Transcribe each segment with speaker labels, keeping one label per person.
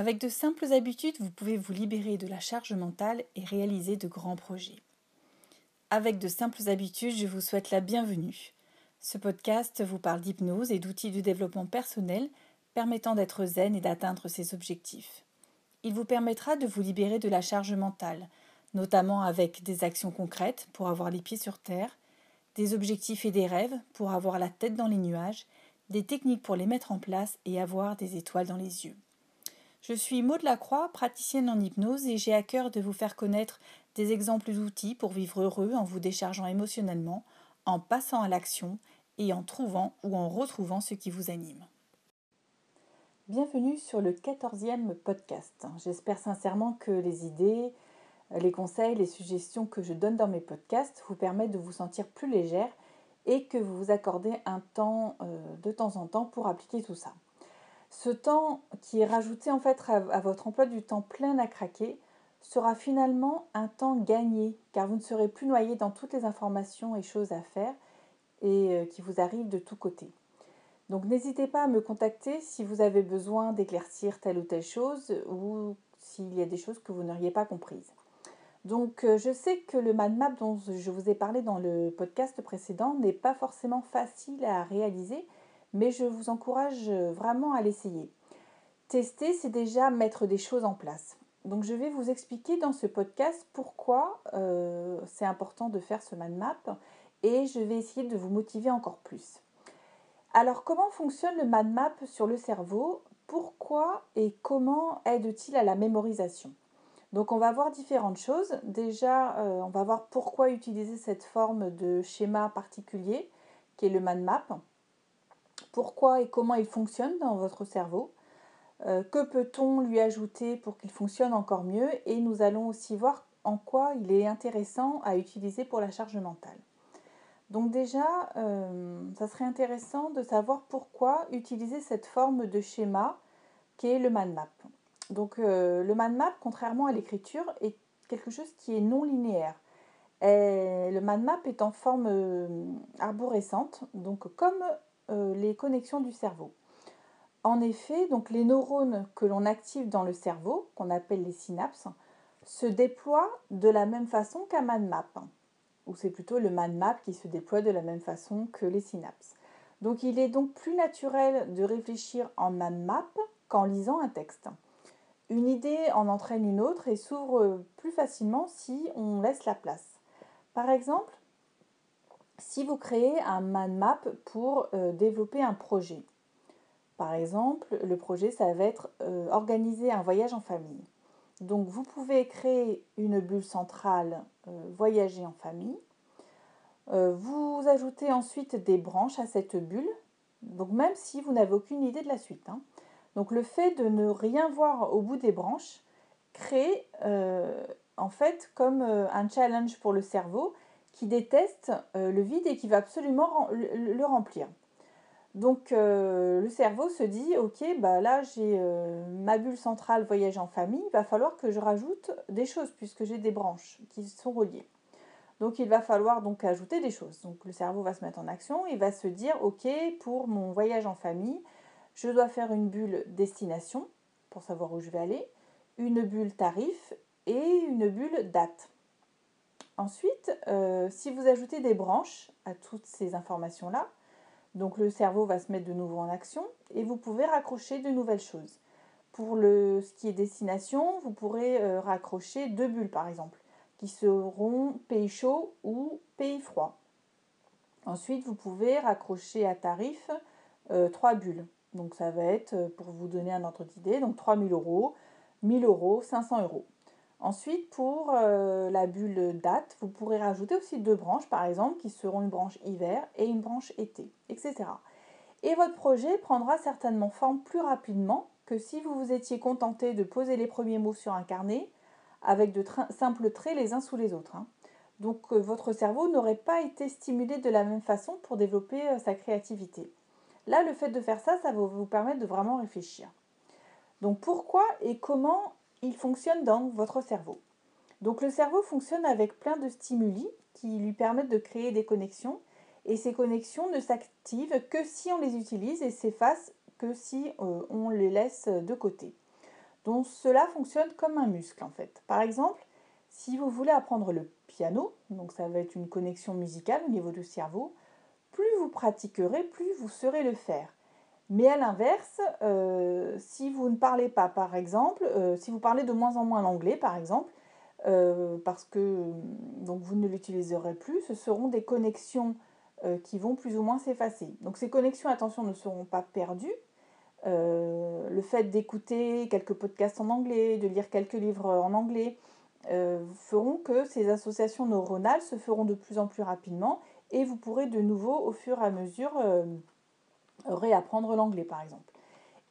Speaker 1: Avec de simples habitudes, vous pouvez vous libérer de la charge mentale et réaliser de grands projets. Avec de simples habitudes, je vous souhaite la bienvenue. Ce podcast vous parle d'hypnose et d'outils de développement personnel permettant d'être zen et d'atteindre ses objectifs. Il vous permettra de vous libérer de la charge mentale, notamment avec des actions concrètes pour avoir les pieds sur terre, des objectifs et des rêves pour avoir la tête dans les nuages, des techniques pour les mettre en place et avoir des étoiles dans les yeux. Je suis Maud Lacroix, praticienne en hypnose et j'ai à cœur de vous faire connaître des exemples d'outils pour vivre heureux en vous déchargeant émotionnellement, en passant à l'action et en trouvant ou en retrouvant ce qui vous anime. Bienvenue sur le quatorzième podcast. J'espère sincèrement que les idées, les conseils, les suggestions que je donne dans mes podcasts vous permettent de vous sentir plus légère et que vous vous accordez un temps euh, de temps en temps pour appliquer tout ça. Ce temps qui est rajouté en fait à, votre emploi du temps plein à craquer sera finalement un temps gagné car vous ne serez plus noyé dans toutes les informations et choses à faire et euh, qui vous arrivent de tous côtés. Donc n'hésitez pas à me contacter si vous avez besoin d'éclaircir telle ou telle chose ou s'il y a des choses que vous n'auriez pas comprises. Donc euh, je sais que le mind map dont je vous ai parlé dans le podcast précédent n'est pas forcément facile à réaliser, mais je vous encourage vraiment à l'essayer. Tester, c'est déjà mettre des choses en place. Donc je vais vous expliquer dans ce podcast pourquoi euh, c'est important de faire ce mind map et je vais essayer de vous motiver encore plus. Alors, comment fonctionne le mind map sur le cerveau? Pourquoi et comment aide-t-il à la mémorisation? Donc, on va voir différentes choses. Déjà, euh, on va voir pourquoi utiliser cette forme de schéma particulier qui est le mind map. Pourquoi et comment il fonctionne dans votre cerveau. Euh, que peut-on lui ajouter pour qu'il fonctionne encore mieux Et nous allons aussi voir en quoi il est intéressant à utiliser pour la charge mentale. Donc déjà, euh, ça serait intéressant de savoir pourquoi utiliser cette forme de schéma qu'est le mind map. Donc euh, le mind map, contrairement à l'écriture, est quelque chose qui est non linéaire. le mind map est en forme arborescente, donc comme les connexions du cerveau. En effet, donc les neurones que l'on active dans le cerveau, qu'on appelle les synapses, se déploient de la même façon qu'un mind map ou c'est plutôt le mind map qui se déploie de la même façon que les synapses. Donc il est donc plus naturel de réfléchir en mind map qu'en lisant un texte. Une idée en entraîne une autre et s'ouvre plus facilement si on laisse la place. Par exemple, si vous créez un mind map pour euh, développer un projet. Par exemple, le projet, ça va être euh, organiser un voyage en famille. Donc vous pouvez créer une bulle centrale euh, voyager en famille. Vous ajoutez ensuite des branches à cette bulle, donc même si vous n'avez aucune idée de la suite. Hein. Donc le fait de ne rien voir au bout des branches crée en fait comme un challenge pour le cerveau qui déteste le vide et qui va absolument le remplir. Donc euh, le cerveau se dit ok bah là j'ai euh, ma bulle centrale voyage en famille, il va falloir que je rajoute des choses puisque j'ai des branches qui sont reliées. Donc il va falloir donc ajouter des choses. Donc le cerveau va se mettre en action, il va se dire ok pour mon voyage en famille, je dois faire une bulle destination pour savoir où je vais aller, une bulle tarif et une bulle date. Ensuite, euh, si vous ajoutez des branches à toutes ces informations là, donc le cerveau va se mettre de nouveau en action et vous pouvez raccrocher de nouvelles choses. Pour le, ce qui est destination, vous pourrez euh, raccrocher deux bulles par exemple, qui seront pays chaud ou pays froid. Ensuite, vous pouvez raccrocher à tarif euh, trois bulles. Donc ça va être, pour vous donner un ordre d'idée, donc 3000 euros, 1000 euros, 500 euros. Ensuite, pour euh, la bulle date, vous pourrez rajouter aussi deux branches, par exemple, qui seront une branche hiver et une branche été, etc. Et votre projet prendra certainement forme plus rapidement que si vous vous étiez contenté de poser les premiers mots sur un carnet avec de simples traits les uns sous les autres. Hein. Donc euh, votre cerveau n'aurait pas été stimulé de la même façon pour développer euh, sa créativité. Là, le fait de faire ça, ça va vous permettre de vraiment réfléchir. Donc pourquoi et comment il fonctionne dans votre cerveau. Donc le cerveau fonctionne avec plein de stimuli qui lui permettent de créer des connexions et ces connexions ne s'activent que si on les utilise et s'effacent que si euh, on les laisse de côté. dont cela fonctionne comme un muscle en fait. Par exemple, si vous voulez apprendre le piano, donc ça va être une connexion musicale au niveau du cerveau, plus vous pratiquerez, plus vous saurez le faire. Mais à l'inverse, euh, si vous ne parlez pas, par exemple, euh, si vous parlez de moins en moins l'anglais, par exemple, euh, parce que donc vous ne l'utiliserez plus, ce seront des connexions qui vont plus ou moins s'effacer. Donc ces connexions, attention, ne seront pas perdues. le fait d'écouter quelques podcasts en anglais, de lire quelques livres en anglais, feront que ces associations neuronales se feront de plus en plus rapidement et vous pourrez de nouveau, au fur et à mesure, réapprendre l'anglais par exemple.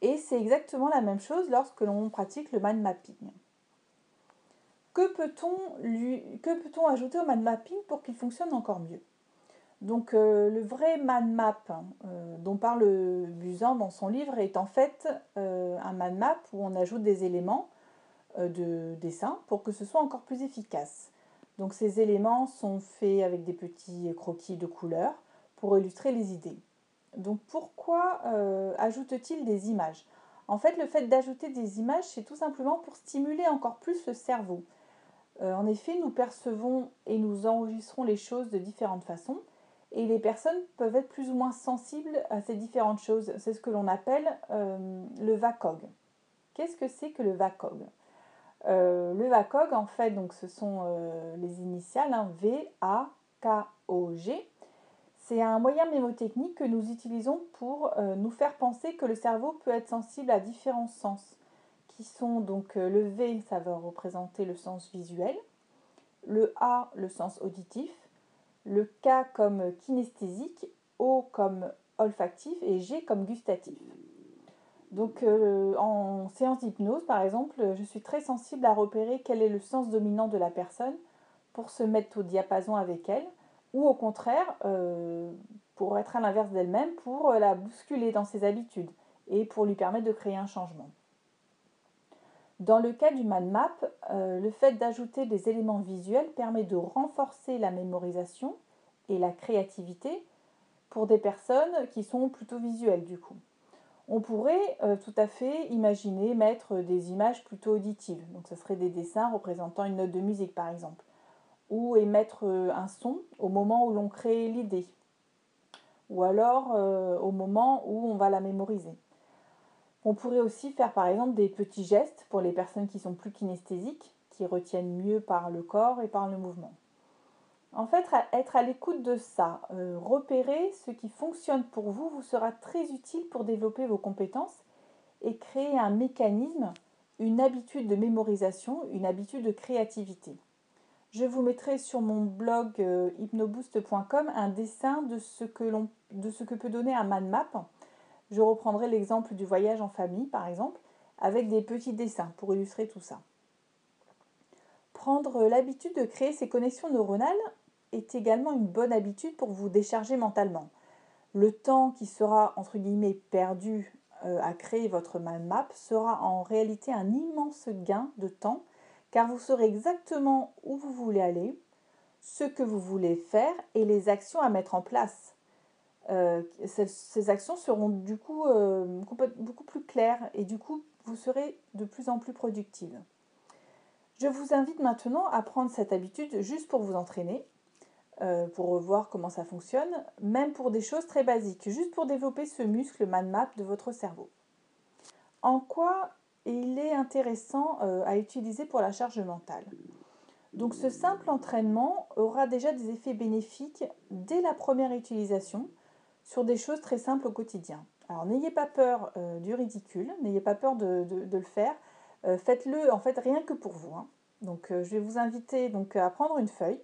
Speaker 1: Et c'est exactement la même chose lorsque l'on pratique le mind mapping. Que peut-on, peut ajouter au mind mapping pour qu'il fonctionne encore mieux? Donc euh, le vrai mind map euh, dont parle Buzan dans son livre est en fait euh, un mind map où on ajoute des éléments de dessin pour que ce soit encore plus efficace. Donc ces éléments sont faits avec des petits croquis de couleurs pour illustrer les idées. Donc pourquoi euh, ajoute-t-il des images? En fait, le fait d'ajouter des images, c'est tout simplement pour stimuler encore plus le cerveau. Euh, en effet, nous percevons et nous enregistrons les choses de différentes façons, et les personnes peuvent être plus ou moins sensibles à ces différentes choses. C'est ce que l'on appelle euh, le VACOG. Qu'est-ce que c'est que le VACOG? Le VACOG, en fait, donc ce sont les initiales hein, V, A, K, O, G. C'est un moyen mémotechnique que nous utilisons pour euh, nous faire penser que le cerveau peut être sensible à différents sens, qui sont donc euh, le V, ça va représenter le sens visuel, le A, le sens auditif, le K comme kinesthésique, O comme olfactif et G comme gustatif. Donc euh, en séance d'hypnose, par exemple, je suis très sensible à repérer quel est le sens dominant de la personne pour se mettre au diapason avec elle ou au contraire, euh, pour être à l'inverse d'elle-même, pour la bousculer dans ses habitudes et pour lui permettre de créer un changement. Dans le cas du mind map, euh, le fait d'ajouter des éléments visuels permet de renforcer la mémorisation et la créativité pour des personnes qui sont plutôt visuelles du coup. On pourrait euh, tout à fait imaginer mettre des images plutôt auditives. Donc ce serait des dessins représentant une note de musique par exemple ou émettre euh, un son au moment où l'on crée l'idée, ou alors euh, au moment où on va la mémoriser. On pourrait aussi faire par exemple des petits gestes pour les personnes qui sont plus kinesthésiques, qui retiennent mieux par le corps et par le mouvement. En fait, être à l'écoute de ça, euh, repérer ce qui fonctionne pour vous, vous sera très utile pour développer vos compétences et créer un mécanisme, une habitude de mémorisation, une habitude de créativité. Je vous mettrai sur mon blog euh, hypnoboost.com un dessin de ce, que peut donner un mind map. Je reprendrai l'exemple du voyage en famille, par exemple, avec des petits dessins pour illustrer tout ça. Prendre l'habitude de créer ces connexions neuronales est également une bonne habitude pour vous décharger mentalement. Le temps qui sera, entre guillemets, perdu euh, à créer votre mind map sera en réalité un immense gain de temps car vous saurez exactement où vous voulez aller, ce que vous voulez faire et les actions à mettre en place. Euh, ces, actions seront du coup euh, beaucoup plus claires et du coup vous serez de plus en plus productive. Je vous invite maintenant à prendre cette habitude juste pour vous entraîner, euh, pour voir comment ça fonctionne, même pour des choses très basiques, juste pour développer ce muscle mind map de votre cerveau. En quoi il est intéressant euh, à utiliser pour la charge mentale. Donc ce simple entraînement aura déjà des effets bénéfiques dès la première utilisation sur des choses très simples au quotidien. Alors n'ayez pas peur euh, du ridicule, n'ayez pas peur de, le faire. Euh, faites-le en fait rien que pour vous. Hein. Donc je vais vous inviter donc à prendre une feuille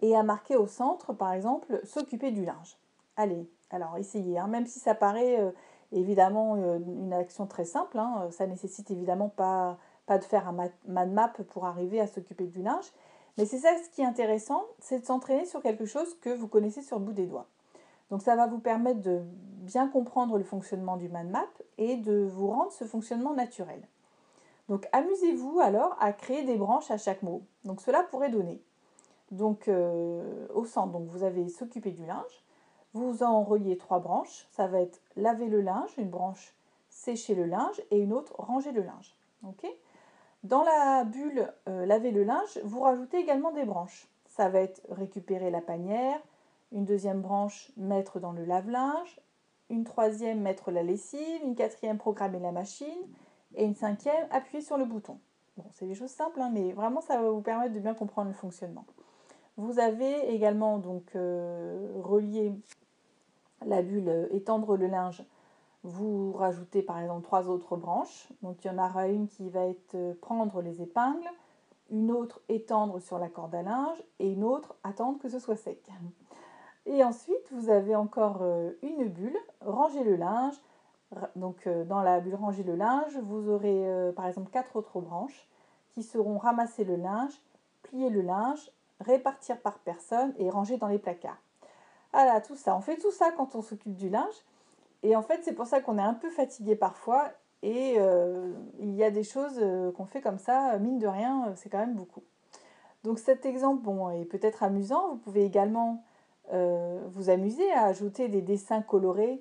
Speaker 1: et à marquer au centre par exemple s'occuper du linge. Allez, alors essayez, hein. même si ça paraît évidemment euh, une action très simple. Hein. Ça nécessite évidemment pas, de faire un mind map pour arriver à s'occuper du linge. Mais c'est ça ce qui est intéressant, c'est de s'entraîner sur quelque chose que vous connaissez sur le bout des doigts. Donc ça va vous permettre de bien comprendre le fonctionnement du mind map et de vous rendre ce fonctionnement naturel. Donc amusez-vous alors à créer des branches à chaque mot. Donc cela pourrait donner. Donc euh, au centre, donc vous avez s'occuper du linge. Vous en reliez trois branches. Ça va être laver le linge, une branche sécher le linge et une autre ranger le linge. Dans la bulle euh, laver le linge, vous rajoutez également des branches. Ça va être récupérer la panière, une deuxième branche mettre dans le lave-linge, une troisième mettre la lessive, une quatrième programmer la machine et une cinquième appuyer sur le bouton. Bon, c'est des choses simples, hein, mais vraiment ça va vous permettre de bien comprendre le fonctionnement. Vous avez également donc euh, relié la bulle euh, étendre le linge. Vous rajoutez par exemple trois autres branches. Donc il y en aura une qui va être euh, prendre les épingles, une autre étendre sur la corde à linge et une autre attendre que ce soit sec. Et ensuite, vous avez encore une bulle, ranger le linge. Donc dans la bulle ranger le linge, vous aurez par exemple quatre autres branches qui seront ramasser le linge, plier le linge, répartir par personne et ranger dans les placards. Voilà, tout ça. On fait tout ça quand on s'occupe du linge. Et en fait, c'est pour ça qu'on est un peu fatigué parfois. Et euh, il y a des choses euh, qu'on fait comme ça, mine de rien, euh, c'est quand même beaucoup. Donc cet exemple bon, est peut-être amusant. Vous pouvez également vous amuser à ajouter des dessins colorés,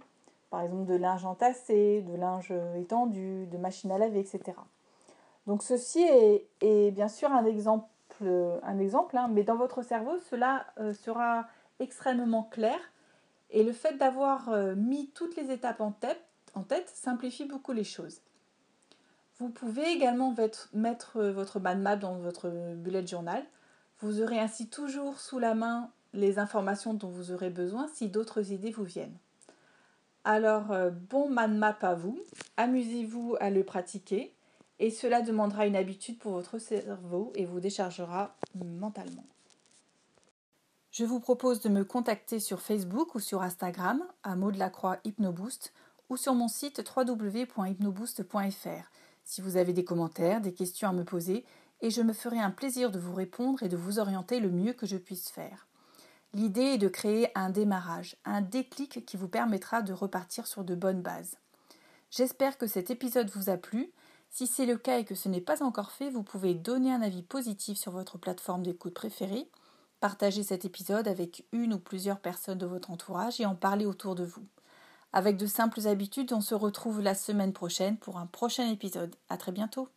Speaker 1: par exemple de linge entassé, de linge étendu, de machine à laver, etc. Donc ceci est bien sûr un exemple un exemple, hein, mais dans votre cerveau, cela euh, sera extrêmement clair. Et le fait d'avoir euh, mis toutes les étapes en tête, en tête simplifie beaucoup les choses. Vous pouvez également mettre euh, votre mind map dans votre bullet journal. Vous aurez ainsi toujours sous la main les informations dont vous aurez besoin si d'autres idées vous viennent. Alors, bon mind map à vous. Amusez-vous à le pratiquer et cela demandera une habitude pour votre cerveau et vous déchargera mentalement. Je vous propose de me contacter sur Facebook ou sur Instagram à mot de la croix Hypnoboost ou sur mon site www.hypnoboost.fr si vous avez des commentaires, des questions à me poser et je me ferai un plaisir de vous répondre et de vous orienter le mieux que je puisse faire. L'idée est de créer un démarrage, un déclic qui vous permettra de repartir sur de bonnes bases. J'espère que cet épisode vous a plu si c'est le cas et que ce n'est pas encore fait, vous pouvez donner un avis positif sur votre plateforme d'écoute préférée, partager cet épisode avec une ou plusieurs personnes de votre entourage et en parler autour de vous. Avec de simples habitudes, on se retrouve la semaine prochaine pour un prochain épisode. À très bientôt.